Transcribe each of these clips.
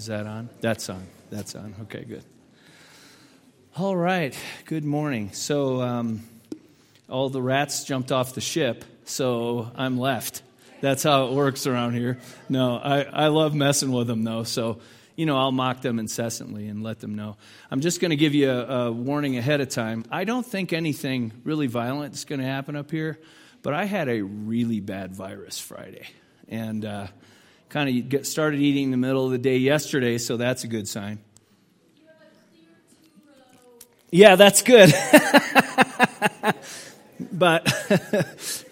Is that on? That's on. That's on. Okay, good. All right. Good morning. So, um, all the rats jumped off the ship, so I'm left. That's how it works around here. No, I, I love messing with them, though. So, you know, I'll mock them incessantly and let them know. I'm just going to give you a, a warning ahead of time. I don't think anything really violent is going to happen up here, but I had a really bad virus Friday. And, uh, kind of get started eating in the middle of the day yesterday, so that's a good sign. Yeah, that's good. but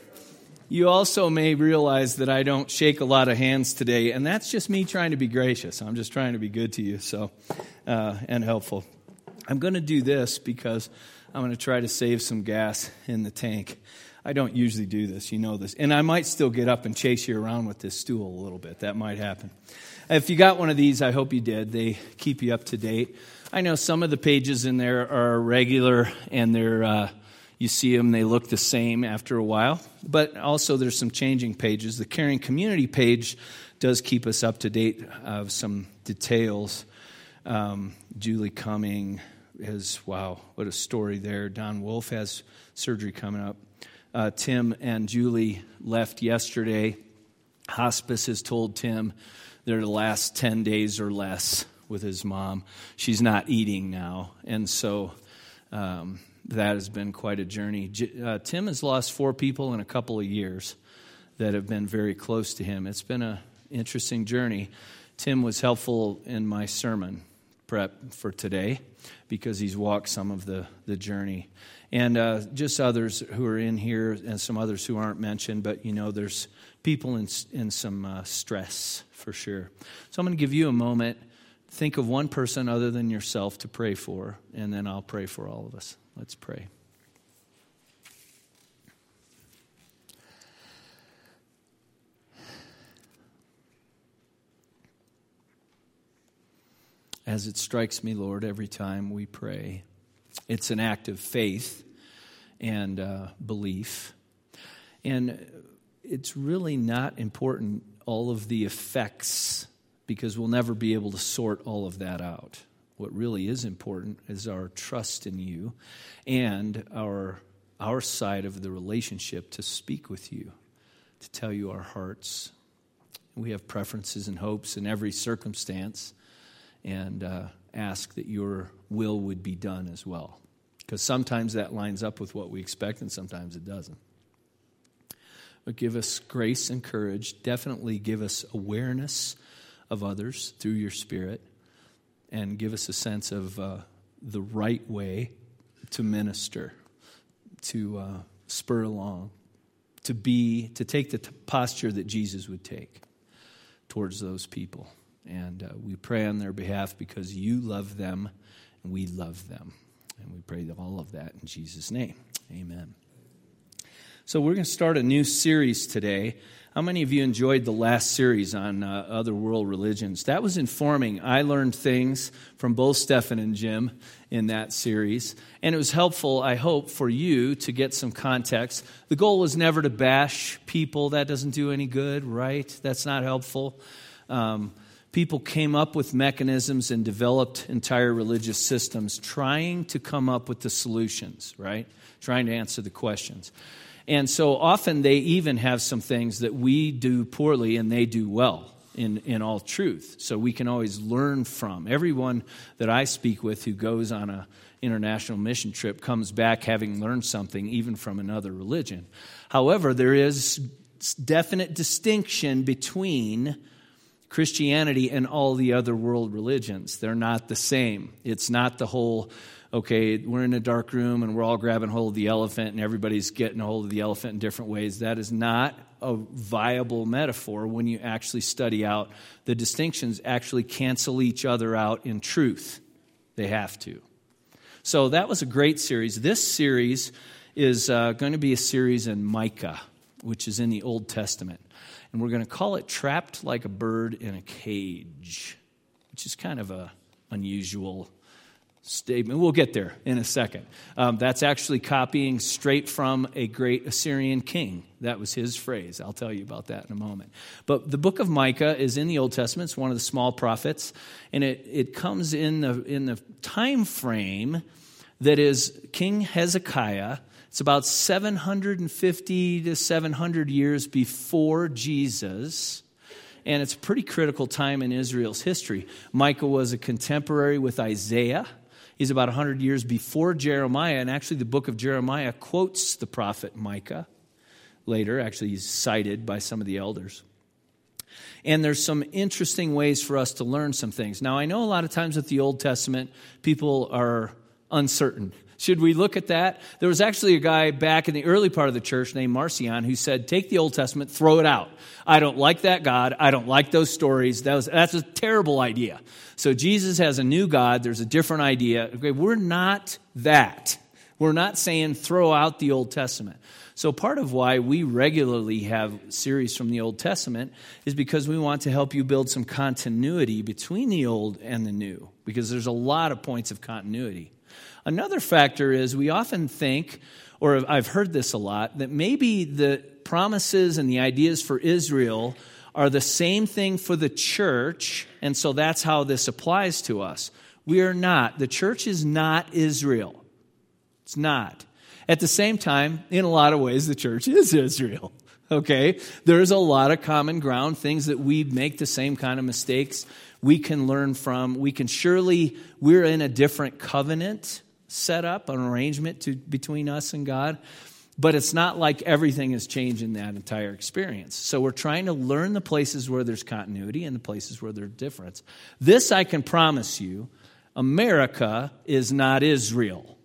you also may realize that I don't shake a lot of hands today, and that's just me trying to be gracious. I'm just trying to be good to you, so uh, and helpful. I'm going to do this because I'm going to try to save some gas in the tank. I don't usually do this, you know this. And I might still get up and chase you around with this stool a little bit. That might happen. If you got one of these, I hope you did. They keep you up to date. I know some of the pages in there are regular and they're, uh, you see them, they look the same after a while. But also, there's some changing pages. The Caring Community page does keep us up to date of some details. Um, Julie Cumming has, wow, what a story there. Don Wolf has surgery coming up. Uh, Tim and Julie left yesterday. Hospice has told Tim they're the last 10 days or less with his mom. She's not eating now. And so um, that has been quite a journey. Uh, Tim has lost four people in a couple of years that have been very close to him. It's been an interesting journey. Tim was helpful in my sermon prep for today because he's walked some of the, the journey and uh, just others who are in here and some others who aren't mentioned, but you know, there's people in, in some uh, stress for sure. So I'm going to give you a moment. Think of one person other than yourself to pray for, and then I'll pray for all of us. Let's pray. As it strikes me, Lord, every time we pray it's an act of faith and uh, belief. And it's really not important, all of the effects, because we'll never be able to sort all of that out. What really is important is our trust in you and our, our side of the relationship to speak with you, to tell you our hearts. We have preferences and hopes in every circumstance, and uh, ask that your will would be done as well. Because sometimes that lines up with what we expect, and sometimes it doesn't. But give us grace and courage. Definitely give us awareness of others through your Spirit, and give us a sense of uh, the right way to minister, to uh, spur along, to be, to take the t- posture that Jesus would take towards those people. And uh, we pray on their behalf because you love them and we love them. And we pray all of that in Jesus' name. Amen. So we're going to start a new series today. How many of you enjoyed the last series on uh, other world religions? That was informing. I learned things from both Stefan and Jim in that series. And it was helpful, I hope, for you to get some context. The goal was never to bash people. That doesn't do any good, right? That's not helpful. Um, people came up with mechanisms and developed entire religious systems trying to come up with the solutions, right? Trying to answer the questions. And so often they even have some things that we do poorly and they do well in, in all truth. So we can always learn from. Everyone that I speak with who goes on a international mission trip comes back having learned something even from another religion. However, there is definite distinction between Christianity and all the other world religions. They're not the same. It's not the whole, okay, we're in a dark room and we're all grabbing hold of the elephant and everybody's getting a hold of the elephant in different ways. That is not a viable metaphor when you actually study out. The distinctions actually cancel each other out in truth. They have to. So that was a great series. This series is uh, going to be a series in Micah, which is in the Old Testament and we're going to call it Trapped Like a Bird in a Cage, which is kind of a unusual statement. We'll get there in a second. Um, that's actually copying straight from a great Assyrian king. That was his phrase. I'll tell you about that in a moment. But the book of Micah is in the Old Testament. It's one of the small prophets, and it, it comes in the, in the time frame that is King Hezekiah. It's about 750 to 700 years before Jesus and it's a pretty critical time in Israel's history. Micah was a contemporary with Isaiah. He's about 100 years before Jeremiah, and actually, the book of Jeremiah quotes the prophet Micah later. Actually, he's cited by some of the elders. And there's some interesting ways for us to learn some things. Now, I know a lot of times with the Old Testament, people are uncertain. Should we look at that? There was actually a guy back in the early part of the church named Marcion who said, Take the Old Testament, throw it out. I don't like that God. I don't like those stories. That was, that's a terrible idea. So Jesus has a new God. There's a different idea. Okay, we're not that. We're not saying throw out the Old Testament. So, part of why we regularly have series from the Old Testament is because we want to help you build some continuity between the Old and the New, because there's a lot of points of continuity. Another factor is we often think, or I've heard this a lot, that maybe the promises and the ideas for Israel are the same thing for the church, and so that's how this applies to us. We are not. The church is not Israel. It's not. At the same time, in a lot of ways, the church is Israel. Okay? There's a lot of common ground, things that we make the same kind of mistakes we can learn from. We can surely, we're in a different covenant set up, an arrangement to, between us and God. But it's not like everything is changing that entire experience. So we're trying to learn the places where there's continuity and the places where there's difference. This I can promise you America is not Israel.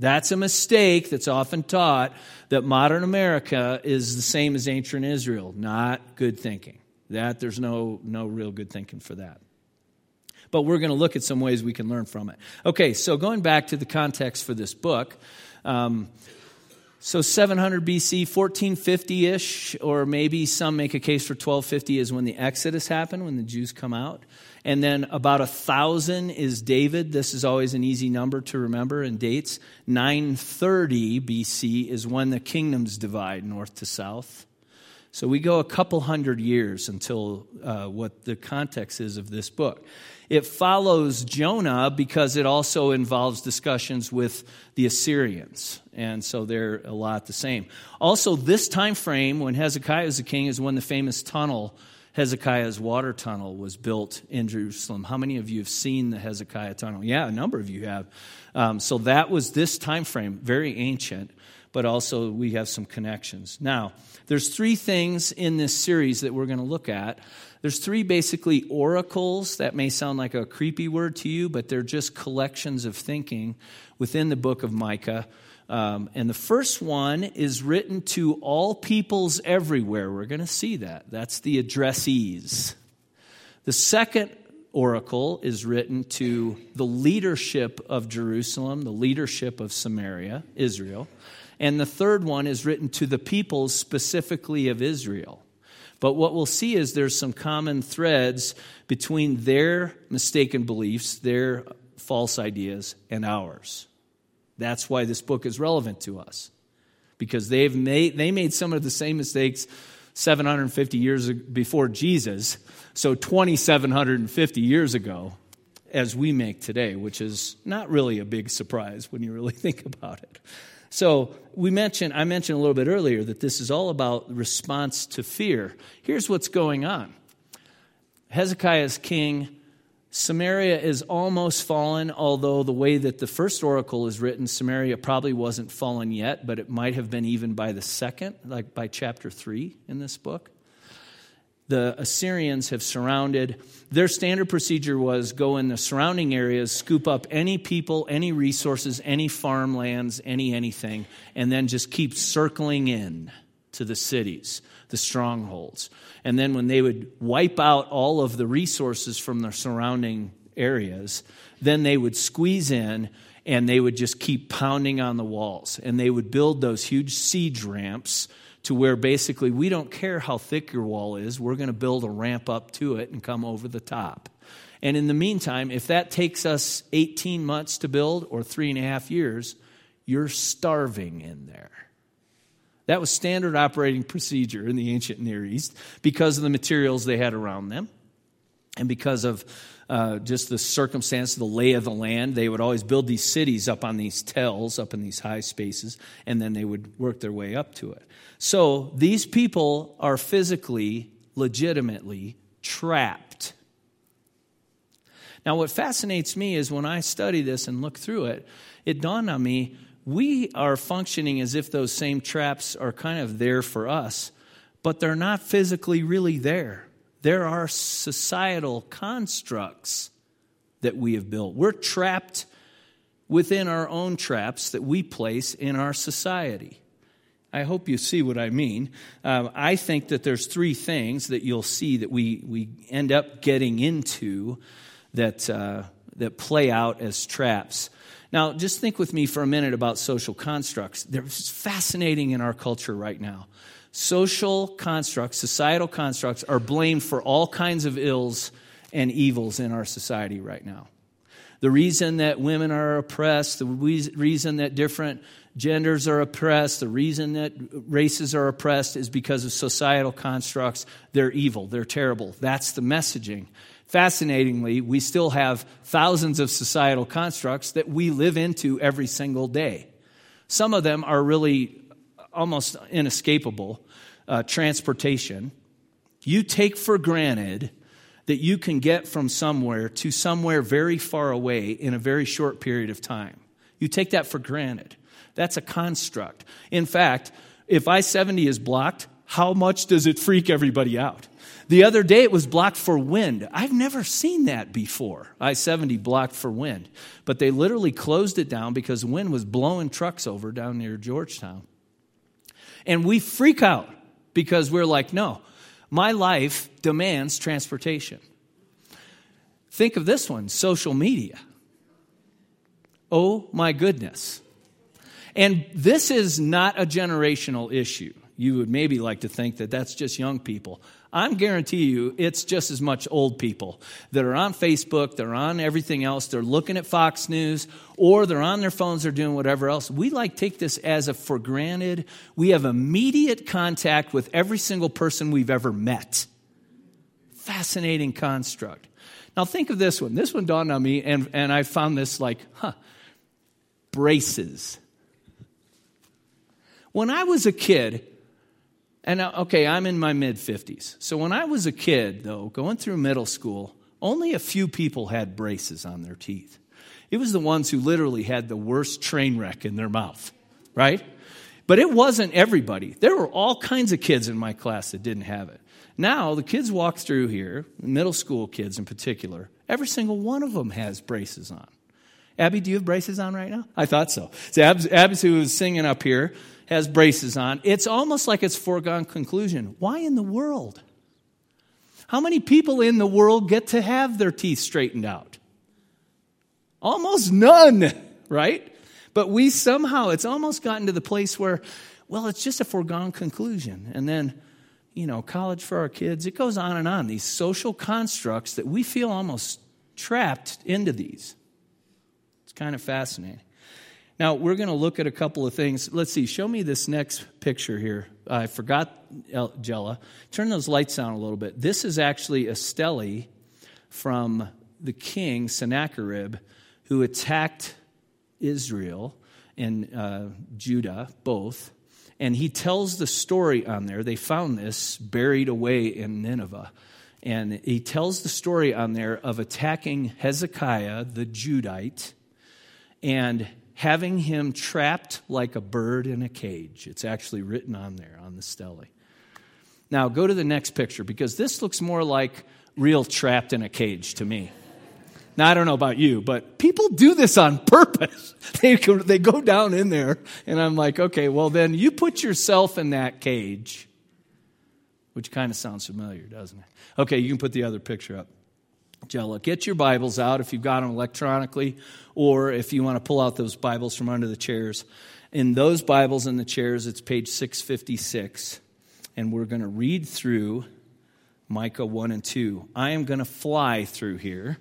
That's a mistake that's often taught that modern America is the same as ancient Israel. Not good thinking. That there's no, no real good thinking for that but we're going to look at some ways we can learn from it. Okay, so going back to the context for this book. Um, so 700 BC, 1450 ish, or maybe some make a case for 1250 is when the Exodus happened, when the Jews come out. And then about a thousand is David. This is always an easy number to remember in dates. 930 BC is when the kingdoms divide north to south. So we go a couple hundred years until uh, what the context is of this book. It follows Jonah because it also involves discussions with the Assyrians. And so they're a lot the same. Also, this time frame when Hezekiah was the king is when the famous tunnel, Hezekiah's water tunnel, was built in Jerusalem. How many of you have seen the Hezekiah tunnel? Yeah, a number of you have. Um, so that was this time frame, very ancient, but also we have some connections. Now, there's three things in this series that we're going to look at there's three basically oracles. That may sound like a creepy word to you, but they're just collections of thinking within the book of Micah. Um, and the first one is written to all peoples everywhere. We're going to see that. That's the addressees. The second oracle is written to the leadership of Jerusalem, the leadership of Samaria, Israel. And the third one is written to the peoples specifically of Israel. But what we'll see is there's some common threads between their mistaken beliefs, their false ideas, and ours. That's why this book is relevant to us. Because they've made, they made some of the same mistakes 750 years before Jesus, so 2,750 years ago, as we make today, which is not really a big surprise when you really think about it. So we mentioned, I mentioned a little bit earlier that this is all about response to fear. Here's what's going on. Hezekiah is king. Samaria is almost fallen, although the way that the first oracle is written, Samaria probably wasn't fallen yet, but it might have been even by the second, like by chapter 3 in this book the Assyrians have surrounded. Their standard procedure was go in the surrounding areas, scoop up any people, any resources, any farmlands, any anything, and then just keep circling in to the cities, the strongholds. And then when they would wipe out all of the resources from the surrounding areas, then they would squeeze in and they would just keep pounding on the walls. And they would build those huge siege ramps to where basically we don't care how thick your wall is, we're going to build a ramp up to it and come over the top. And in the meantime, if that takes us 18 months to build or three and a half years, you're starving in there. That was standard operating procedure in the ancient Near East because of the materials they had around them and because of uh, just the circumstance, the lay of the land. They would always build these cities up on these tells, up in these high spaces, and then they would work their way up to it. So these people are physically, legitimately trapped. Now, what fascinates me is when I study this and look through it, it dawned on me we are functioning as if those same traps are kind of there for us, but they're not physically really there. There are societal constructs that we have built. We're trapped within our own traps that we place in our society. I hope you see what I mean. Um, I think that there's three things that you'll see that we, we end up getting into that, uh, that play out as traps. Now, just think with me for a minute about social constructs. They're fascinating in our culture right now. Social constructs, societal constructs, are blamed for all kinds of ills and evils in our society right now. The reason that women are oppressed, the reason that different genders are oppressed, the reason that races are oppressed is because of societal constructs. They're evil, they're terrible. That's the messaging. Fascinatingly, we still have thousands of societal constructs that we live into every single day. Some of them are really almost inescapable. Uh, transportation. You take for granted that you can get from somewhere to somewhere very far away in a very short period of time. You take that for granted. That's a construct. In fact, if I 70 is blocked, how much does it freak everybody out? The other day it was blocked for wind. I've never seen that before. I 70 blocked for wind. But they literally closed it down because wind was blowing trucks over down near Georgetown. And we freak out because we're like, no, my life demands transportation. Think of this one social media. Oh my goodness. And this is not a generational issue. You would maybe like to think that that's just young people. I'm guarantee you it's just as much old people that are on Facebook, they're on everything else, they're looking at Fox News, or they're on their phones, they're doing whatever else. We like take this as a for granted. We have immediate contact with every single person we've ever met. Fascinating construct. Now think of this one. This one dawned on me, and, and I found this like, huh, braces. When I was a kid, and okay, I'm in my mid 50s. So when I was a kid, though, going through middle school, only a few people had braces on their teeth. It was the ones who literally had the worst train wreck in their mouth, right? But it wasn't everybody. There were all kinds of kids in my class that didn't have it. Now, the kids walk through here, middle school kids in particular, every single one of them has braces on. Abby, do you have braces on right now? I thought so. So Abby, Abby who was singing up here, has braces on. It's almost like it's foregone conclusion. Why in the world? How many people in the world get to have their teeth straightened out? Almost none, right? But we somehow, it's almost gotten to the place where, well, it's just a foregone conclusion. And then, you know, college for our kids, it goes on and on. These social constructs that we feel almost trapped into these. It's kind of fascinating. Now, we're going to look at a couple of things. Let's see, show me this next picture here. I forgot Jella. Turn those lights down a little bit. This is actually a stele from the king, Sennacherib, who attacked Israel and uh, Judah, both. And he tells the story on there. They found this buried away in Nineveh. And he tells the story on there of attacking Hezekiah, the Judite, and having him trapped like a bird in a cage. It's actually written on there on the stele. Now, go to the next picture because this looks more like real trapped in a cage to me. Now, I don't know about you, but people do this on purpose. They go, they go down in there, and I'm like, okay, well, then you put yourself in that cage, which kind of sounds familiar, doesn't it? Okay, you can put the other picture up. Jella, get your Bibles out if you've got them electronically, or if you want to pull out those Bibles from under the chairs. In those Bibles in the chairs, it's page 656, and we're going to read through Micah 1 and 2. I am going to fly through here,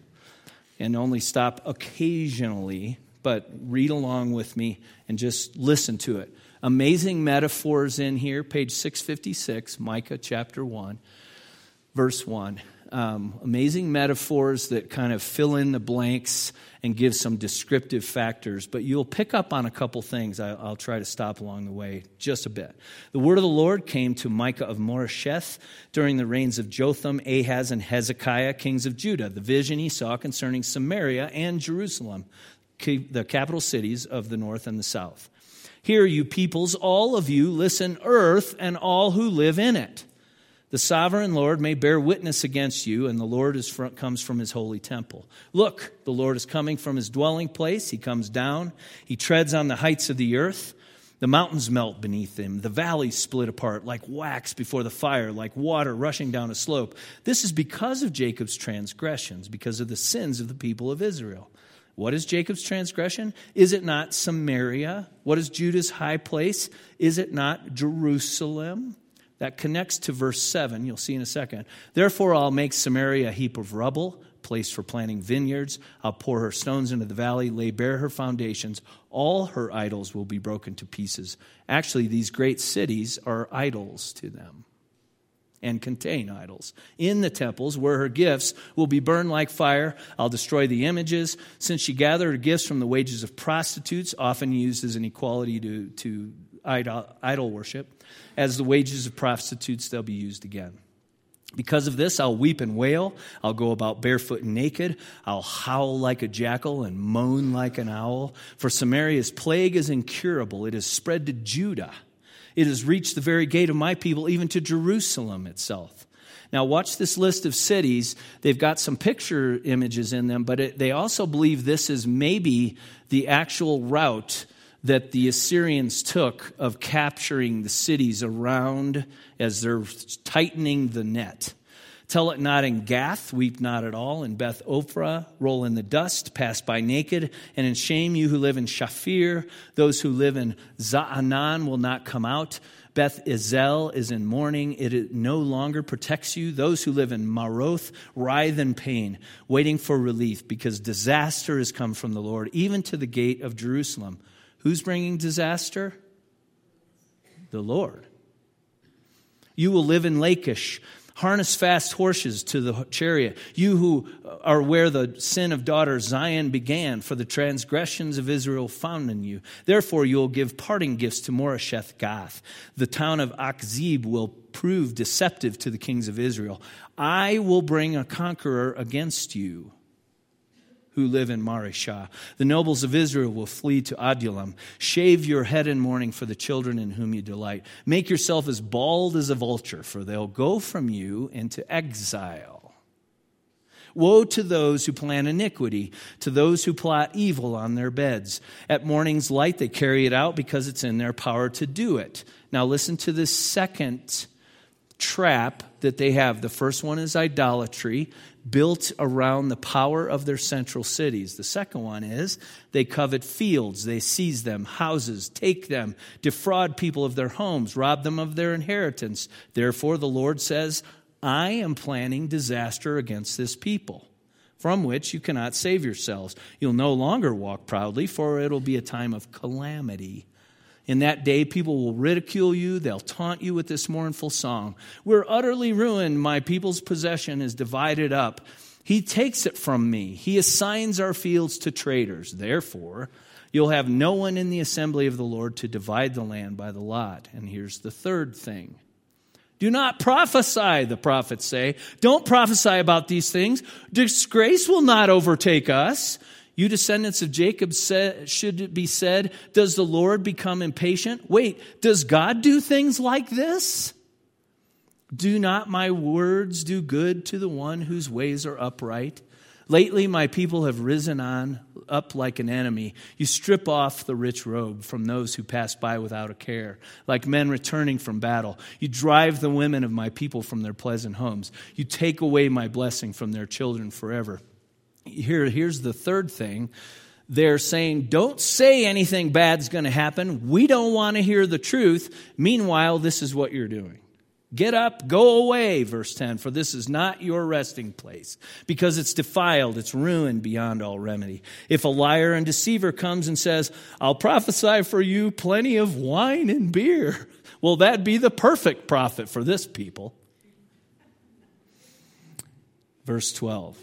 and only stop occasionally, but read along with me and just listen to it. Amazing metaphors in here, page 656, Micah chapter 1, verse 1 um, amazing metaphors that kind of fill in the blanks and give some descriptive factors. But you'll pick up on a couple things. I, will try to stop along the way just a bit. The word of the Lord came to Micah of Moresheth during the reigns of Jotham, Ahaz, and Hezekiah, kings of Judah. The vision he saw concerning Samaria and Jerusalem, the capital cities of the north and the south. Hear, you peoples, all of you, listen, earth, and all who live in it. The sovereign Lord may bear witness against you, and the Lord is from, comes from his holy temple. Look, the Lord is coming from his dwelling place. He comes down. He treads on the heights of the earth. The mountains melt beneath him. The valleys split apart like wax before the fire, like water rushing down a slope. This is because of Jacob's transgressions, because of the sins of the people of Israel. What is Jacob's transgression? Is it not Samaria? What is Judah's high place? Is it not Jerusalem? That connects to verse 7, you'll see in a second. Therefore, I'll make Samaria a heap of rubble, place for planting vineyards. I'll pour her stones into the valley, lay bare her foundations. All her idols will be broken to pieces. Actually, these great cities are idols to them and contain idols. In the temples where her gifts will be burned like fire, I'll destroy the images. Since she gathered her gifts from the wages of prostitutes, often used as an equality to, to idol, idol worship, as the wages of prostitutes, they'll be used again. Because of this, I'll weep and wail. I'll go about barefoot and naked. I'll howl like a jackal and moan like an owl. For Samaria's plague is incurable. It has spread to Judah. It has reached the very gate of my people, even to Jerusalem itself. Now, watch this list of cities. They've got some picture images in them, but it, they also believe this is maybe the actual route that the Assyrians took of capturing the cities around as they're tightening the net. Tell it not in Gath, weep not at all. In Beth Ophrah, roll in the dust, pass by naked. And in shame, you who live in Shaphir, those who live in Za'anan will not come out. Beth Ezel is in mourning. It no longer protects you. Those who live in Maroth writhe in pain, waiting for relief, because disaster has come from the Lord, even to the gate of Jerusalem. Who's bringing disaster? The Lord. You will live in Lachish. Harness fast horses to the chariot. You who are where the sin of daughter Zion began, for the transgressions of Israel found in you. Therefore, you will give parting gifts to Moresheth Gath. The town of Achzib will prove deceptive to the kings of Israel. I will bring a conqueror against you who live in Mareshah. The nobles of Israel will flee to Adullam. Shave your head in mourning for the children in whom you delight. Make yourself as bald as a vulture, for they'll go from you into exile. Woe to those who plan iniquity, to those who plot evil on their beds. At morning's light, they carry it out because it's in their power to do it. Now, listen to this second trap that they have. The first one is idolatry built around the power of their central cities. The second one is they covet fields, they seize them, houses, take them, defraud people of their homes, rob them of their inheritance. Therefore, the Lord says, I am planning disaster against this people. From which you cannot save yourselves. You'll no longer walk proudly, for it'll be a time of calamity. In that day, people will ridicule you. They'll taunt you with this mournful song. We're utterly ruined. My people's possession is divided up. He takes it from me. He assigns our fields to traders. Therefore, you'll have no one in the assembly of the Lord to divide the land by the lot. And here's the third thing. Do not prophesy, the prophets say. Don't prophesy about these things. Disgrace will not overtake us. You descendants of Jacob should it be said, Does the Lord become impatient? Wait, does God do things like this? Do not my words do good to the one whose ways are upright? Lately, my people have risen on up like an enemy. You strip off the rich robe from those who pass by without a care, like men returning from battle. You drive the women of my people from their pleasant homes. You take away my blessing from their children forever here, here's the third thing. They're saying, don't say anything bad's going to happen. We don't want to hear the truth. Meanwhile, this is what you're doing. Get up, go away, verse 10, for this is not your resting place, because it's defiled, it's ruined beyond all remedy. If a liar and deceiver comes and says, I'll prophesy for you plenty of wine and beer, well, that'd be the perfect prophet for this people. Verse 12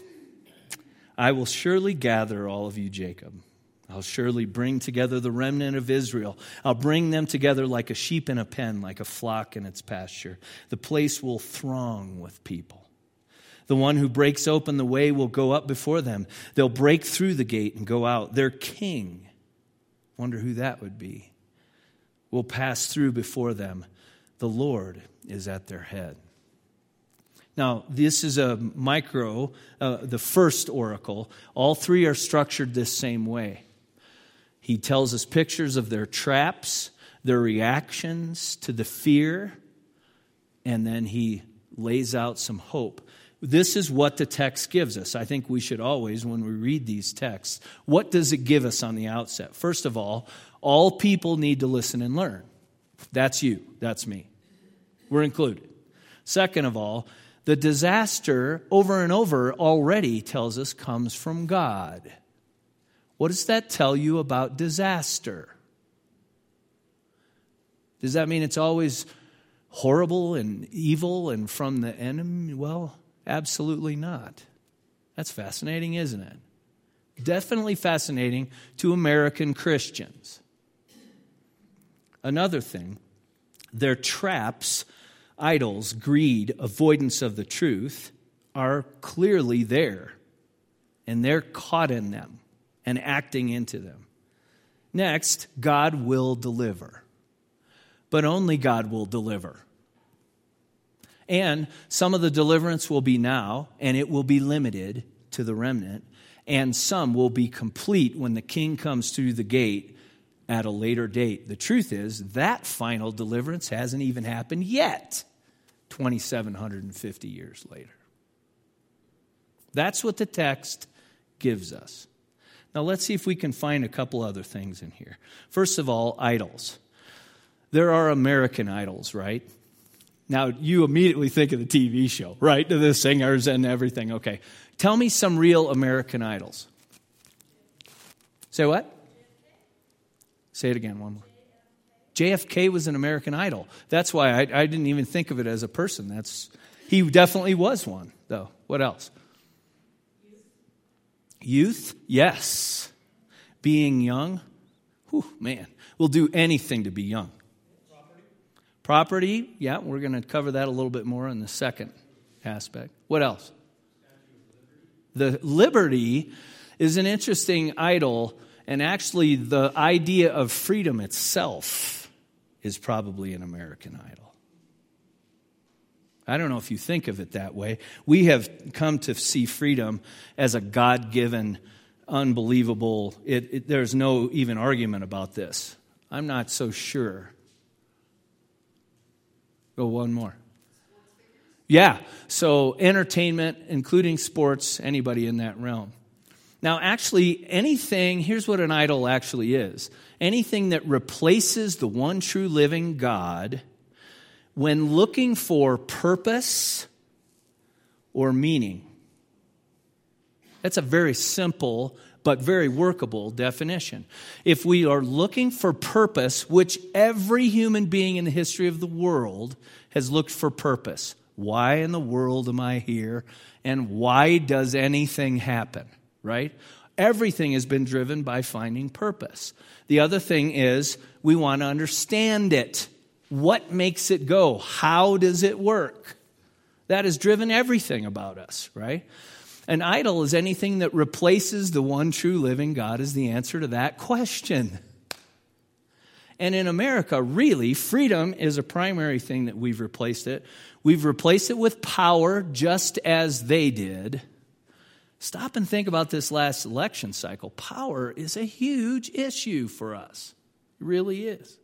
I will surely gather all of you, Jacob I'll surely bring together the remnant of Israel. I'll bring them together like a sheep in a pen, like a flock in its pasture. The place will throng with people. The one who breaks open the way will go up before them. They'll break through the gate and go out. Their king, wonder who that would be, will pass through before them. The Lord is at their head. Now, this is a micro, uh, the first oracle. All three are structured this same way. He tells us pictures of their traps, their reactions to the fear, and then he lays out some hope. This is what the text gives us. I think we should always, when we read these texts, what does it give us on the outset? First of all, all people need to listen and learn. That's you, that's me. We're included. Second of all, the disaster over and over already tells us comes from God. What does that tell you about disaster? Does that mean it's always horrible and evil and from the enemy? Well, absolutely not. That's fascinating, isn't it? Definitely fascinating to American Christians. Another thing, their traps, idols, greed, avoidance of the truth are clearly there, and they're caught in them and acting into them. Next, God will deliver. But only God will deliver. And some of the deliverance will be now, and it will be limited to the remnant, and some will be complete when the king comes through the gate at a later date. The truth is, that final deliverance hasn't even happened yet, 2,750 years later. That's what the text gives us. Now, let's see if we can find a couple other things in here. First of all, idols. There are American idols, right? Now, you immediately think of the TV show, right? The singers and everything. Okay. Tell me some real American idols. Say what? Say it again, one more. JFK was an American idol. That's why I, I didn't even think of it as a person. That's he definitely was one, though. What else? Youth, yes. Being young, whew, man, we'll do anything to be young. Property, Property yeah, we're going to cover that a little bit more in the second aspect. What else? The liberty is an interesting idol, and actually, the idea of freedom itself is probably an American idol. I don't know if you think of it that way. We have come to see freedom as a God given, unbelievable, it, it, there's no even argument about this. I'm not so sure. Go one more. Yeah, so entertainment, including sports, anybody in that realm. Now, actually, anything, here's what an idol actually is anything that replaces the one true living God when looking for purpose or meaning. That's a very simple but very workable definition. If we are looking for purpose, which every human being in the history of the world has looked for purpose, why in the world am I here? And why does anything happen? Right? Everything has been driven by finding purpose. The other thing is we want to understand it. What makes it go? How does it work? That has driven everything about us, right? An idol is anything that replaces the one true living God, is the answer to that question. And in America, really, freedom is a primary thing that we've replaced it. We've replaced it with power, just as they did. Stop and think about this last election cycle. Power is a huge issue for us. It really is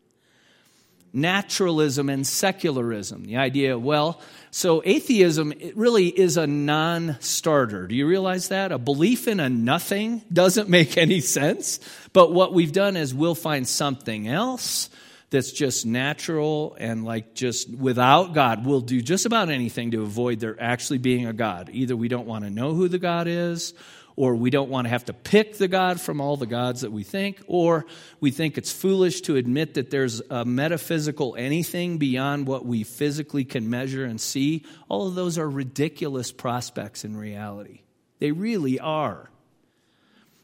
naturalism and secularism. The idea, well, so atheism really is a non starter. Do you realize that? A belief in a nothing doesn't make any sense. But what we've done is we'll find something else that's just natural and like just without God. We'll do just about anything to avoid there actually being a God. Either we don't want to know who the God is, or we don't want to have to pick the God from all the gods that we think, or we think it's foolish to admit that there's a metaphysical anything beyond what we physically can measure and see. All of those are ridiculous prospects in reality. They really are.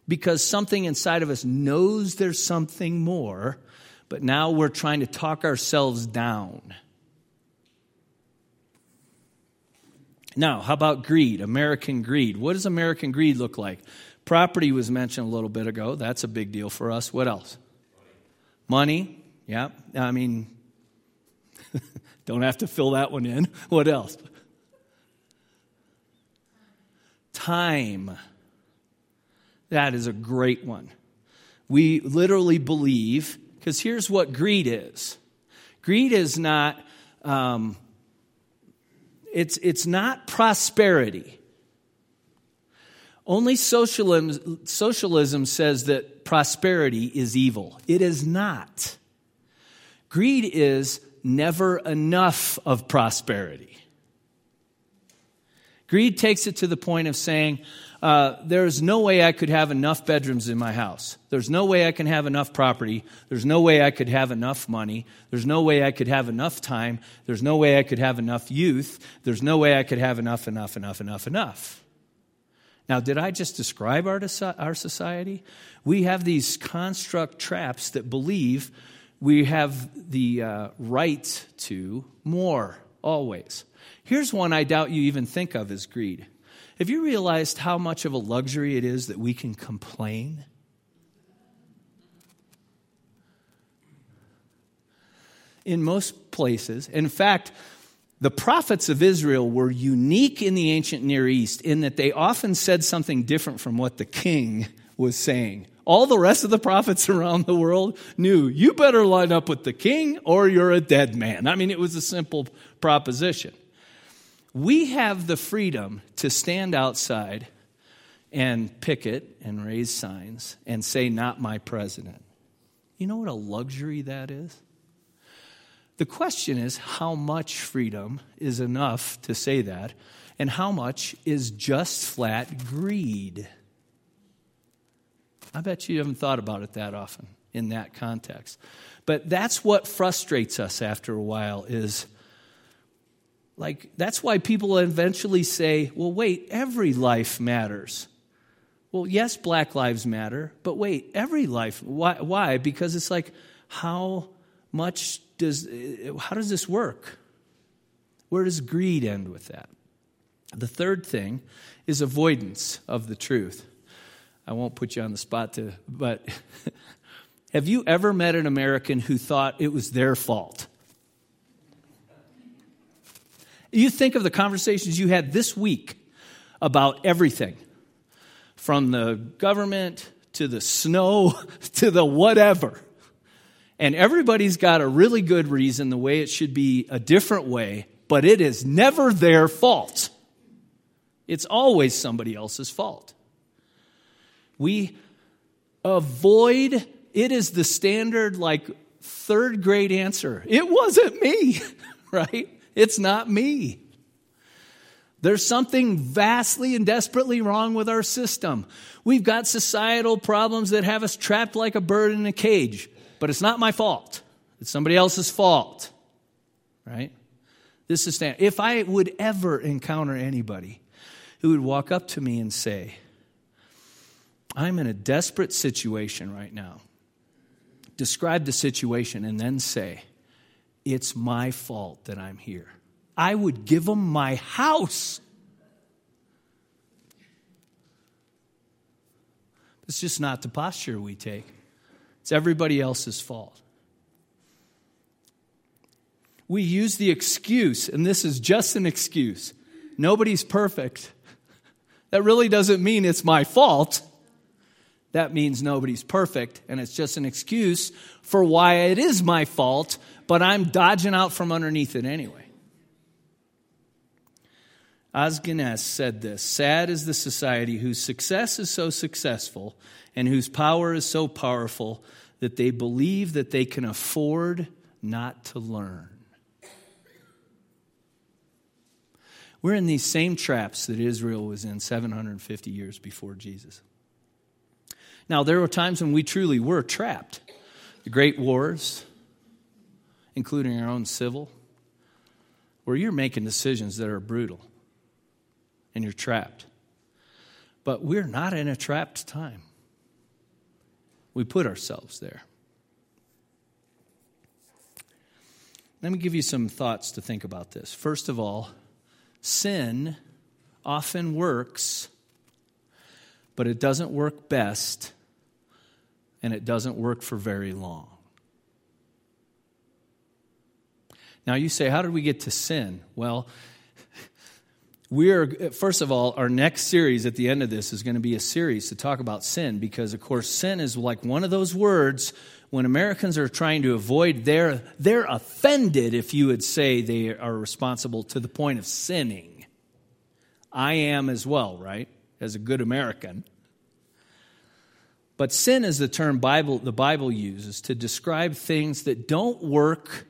Because something inside of us knows there's something more but now we're trying to talk ourselves down. Now, how about greed, American greed? What does American greed look like? Property was mentioned a little bit ago. That's a big deal for us. What else? Money. Yeah. I mean, don't have to fill that one in. What else? Time. That is a great one. We literally believe because here's what greed is greed is not, um, it's, it's not prosperity. Only socialism, socialism says that prosperity is evil. It is not. Greed is never enough of prosperity. Greed takes it to the point of saying, uh, there's no way I could have enough bedrooms in my house. There's no way I can have enough property. There's no way I could have enough money. There's no way I could have enough time. There's no way I could have enough youth. There's no way I could have enough, enough, enough, enough, enough. Now, did I just describe our, our society? We have these construct traps that believe we have the uh, right to more, always. Here's one I doubt you even think of as greed have you realized how much of a luxury it is that we can complain? In most places, in fact, the prophets of Israel were unique in the ancient Near East in that they often said something different from what the king was saying. All the rest of the prophets around the world knew you better line up with the king or you're a dead man. I mean, it was a simple proposition we have the freedom to stand outside and picket and raise signs and say, Not my president. You know what a luxury that is? The question is, how much freedom is enough to say that, and how much is just flat greed? I bet you haven't thought about it that often in that context. But that's what frustrates us after a while is like, that's why people eventually say, well, wait, every life matters. Well, yes, black lives matter, but wait, every life. Why? why? Because it's like, how much does, eh, how does this work? Where does greed end with that? The third thing is avoidance of the truth. I won't put you on the spot to, but have you ever met an American who thought it was their fault? You think of the conversations you had this week about everything from the government to the snow to the whatever. And everybody's got a really good reason the way it should be a different way, but it is never their fault. It's always somebody else's fault. We avoid, it is the standard, like, third grade answer. It wasn't me, right? It's not me. There's something vastly and desperately wrong with our system. We've got societal problems that have us trapped like a bird in a cage, but it's not my fault. It's somebody else's fault. Right? This is stand. If I would ever encounter anybody who would walk up to me and say, I'm in a desperate situation right now, describe the situation, and then say, it's my fault that I'm here. I would give them my house. It's just not the posture we take. It's everybody else's fault. We use the excuse, and this is just an excuse. Nobody's perfect. That really doesn't mean it's my fault. That means nobody's perfect, and it's just an excuse for why it is my fault but I'm dodging out from underneath it anyway. Os said this Sad is the society whose success is so successful and whose power is so powerful that they believe that they can afford not to learn. We're in these same traps that Israel was in 750 years before Jesus. Now, there were times when we truly were trapped. The great wars, including our own civil, where you're making decisions that are brutal and you're trapped. But we're not in a trapped time. We put ourselves there. Let me give you some thoughts to think about this. First of all, sin often works, but it doesn't work best, and it doesn't work for very long. Now, you say, How did we get to sin? Well, we are, first of all, our next series at the end of this is going to be a series to talk about sin because, of course, sin is like one of those words when Americans are trying to avoid, they're, they're offended if you would say they are responsible to the point of sinning. I am as well, right? As a good American. But sin is the term Bible, the Bible uses to describe things that don't work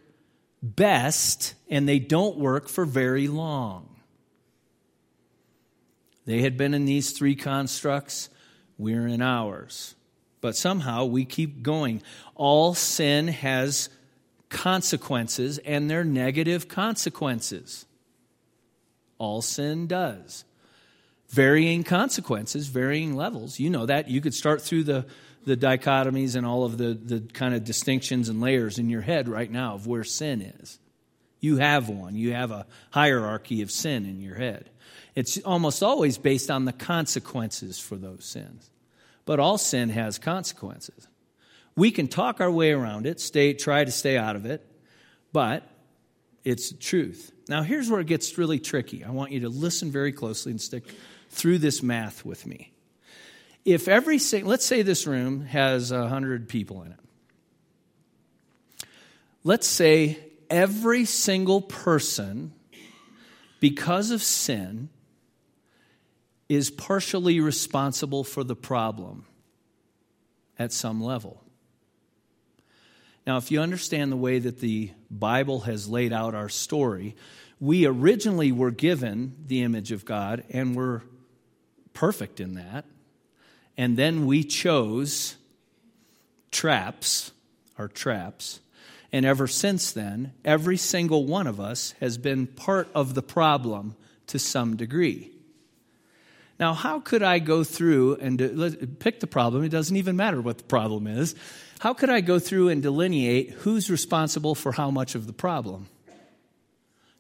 best and they don't work for very long. They had been in these three constructs, we're in ours. But somehow we keep going. All sin has consequences, and they're negative consequences. All sin does. Varying consequences, varying levels. You know that. You could start through the, the dichotomies and all of the, the kind of distinctions and layers in your head right now of where sin is. You have one. You have a hierarchy of sin in your head. It's almost always based on the consequences for those sins but all sin has consequences. We can talk our way around it, stay, try to stay out of it, but it's truth. Now, here's where it gets really tricky. I want you to listen very closely and stick through this math with me. If every single, let's say this room has 100 people in it. Let's say every single person, because of sin, is partially responsible for the problem at some level. Now, if you understand the way that the Bible has laid out our story, we originally were given the image of God and were perfect in that. And then we chose traps, our traps. And ever since then, every single one of us has been part of the problem to some degree. Now, how could I go through and pick the problem? It doesn't even matter what the problem is. How could I go through and delineate who's responsible for how much of the problem?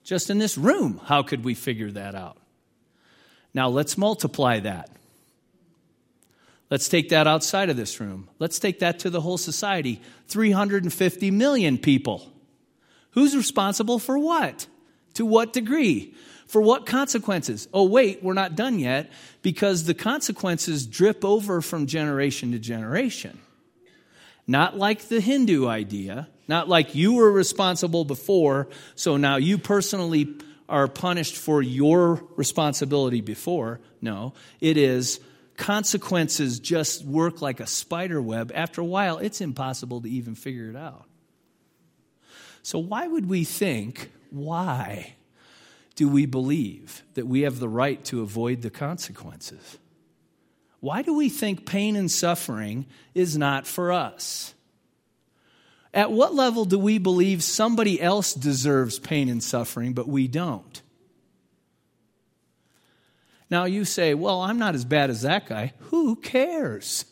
Just in this room, how could we figure that out? Now, let's multiply that. Let's take that outside of this room. Let's take that to the whole society 350 million people. Who's responsible for what? To what degree? For what consequences? Oh, wait, we're not done yet because the consequences drip over from generation to generation. Not like the Hindu idea, not like you were responsible before, so now you personally are punished for your responsibility before. No, it is consequences just work like a spider web. After a while, it's impossible to even figure it out. So, why would we think, why? do we believe that we have the right to avoid the consequences? Why do we think pain and suffering is not for us? At what level do we believe somebody else deserves pain and suffering, but we don't? Now you say, well, I'm not as bad as that guy. Who cares?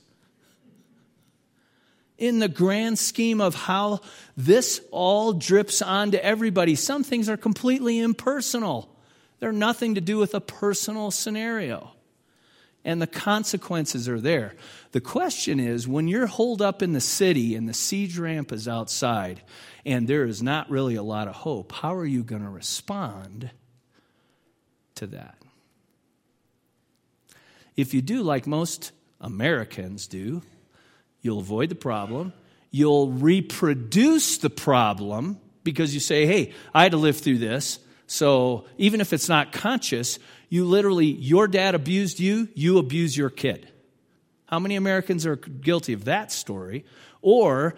in the grand scheme of how this all drips onto everybody. Some things are completely impersonal, they're nothing to do with a personal scenario. And the consequences are there. The question is when you're holed up in the city and the siege ramp is outside and there is not really a lot of hope, how are you going to respond to that? If you do like most Americans do, You'll avoid the problem. You'll reproduce the problem because you say, hey, I had to live through this. So even if it's not conscious, you literally, your dad abused you, you abuse your kid. How many Americans are guilty of that story? Or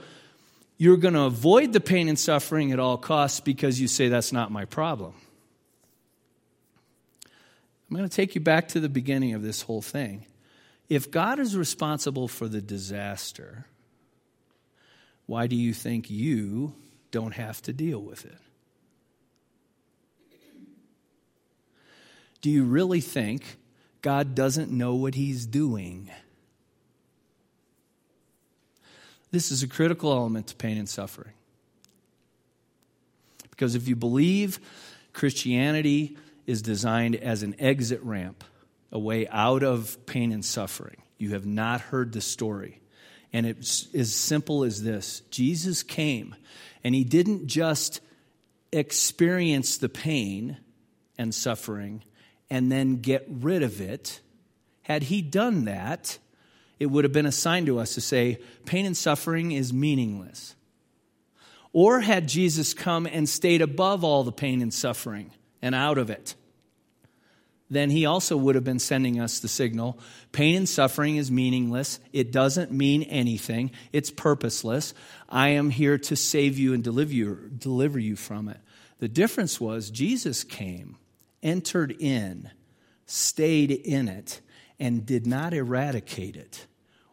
you're going to avoid the pain and suffering at all costs because you say, That's not my problem. I'm going to take you back to the beginning of this whole thing. If God is responsible for the disaster, why do you think you don't have to deal with it? Do you really think God doesn't know what He's doing? This is a critical element to pain and suffering. Because if you believe Christianity is designed as an exit ramp, a way out of pain and suffering, you have not heard the story. And it's as simple as this Jesus came, and he didn't just experience the pain and suffering and then get rid of it. Had he done that, it would have been a sign to us to say, pain and suffering is meaningless. Or had Jesus come and stayed above all the pain and suffering and out of it, then he also would have been sending us the signal pain and suffering is meaningless. It doesn't mean anything, it's purposeless. I am here to save you and deliver you, deliver you from it. The difference was Jesus came, entered in, stayed in it, and did not eradicate it.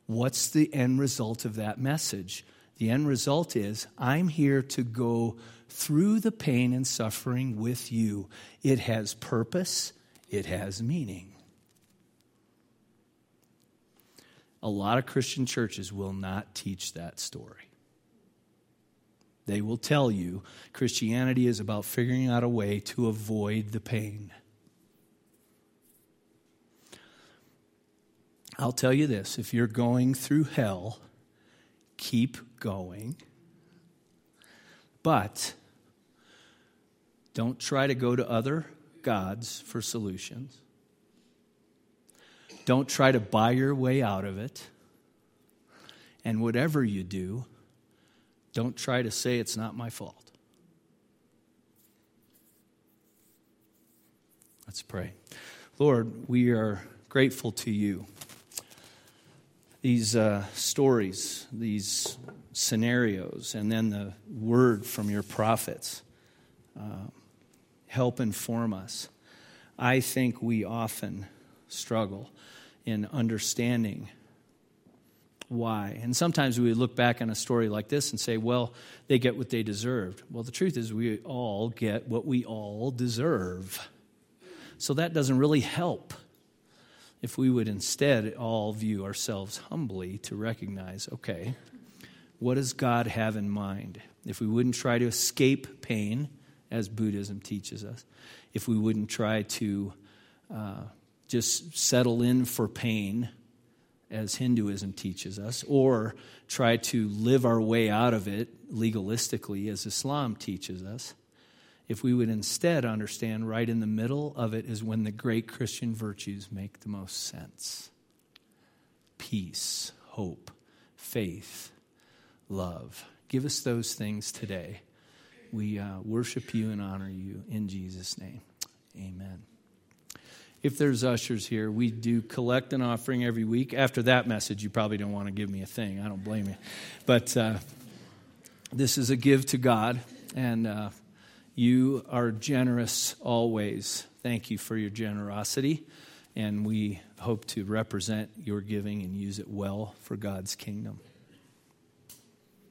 What's the end result of that message? The end result is I'm here to go through the pain and suffering with you. It has purpose, it has meaning. A lot of Christian churches will not teach that story. They will tell you Christianity is about figuring out a way to avoid the pain. I'll tell you this if you're going through hell, keep going. But don't try to go to other gods for solutions. Don't try to buy your way out of it. And whatever you do, don't try to say it's not my fault. Let's pray. Lord, we are grateful to you these uh, stories, these scenarios, and then the word from your prophets uh, help inform us. I think we often struggle in understanding why. And sometimes we look back on a story like this and say, well, they get what they deserved. Well, the truth is, we all get what we all deserve. So that doesn't really help if we would instead all view ourselves humbly to recognize okay, what does God have in mind? If we wouldn't try to escape pain, as Buddhism teaches us, if we wouldn't try to uh, just settle in for pain, as Hinduism teaches us, or try to live our way out of it legalistically, as Islam teaches us if we would instead understand right in the middle of it is when the great Christian virtues make the most sense peace, hope, faith, love. Give us those things today. We uh, worship you and honor you in Jesus' name. Amen. If there's ushers here, we do collect an offering every week. After that message, you probably don't want to give me a thing. I don't blame you. But uh, this is a give to God. And uh, you are generous always. Thank you for your generosity. And we hope to represent your giving and use it well for God's kingdom.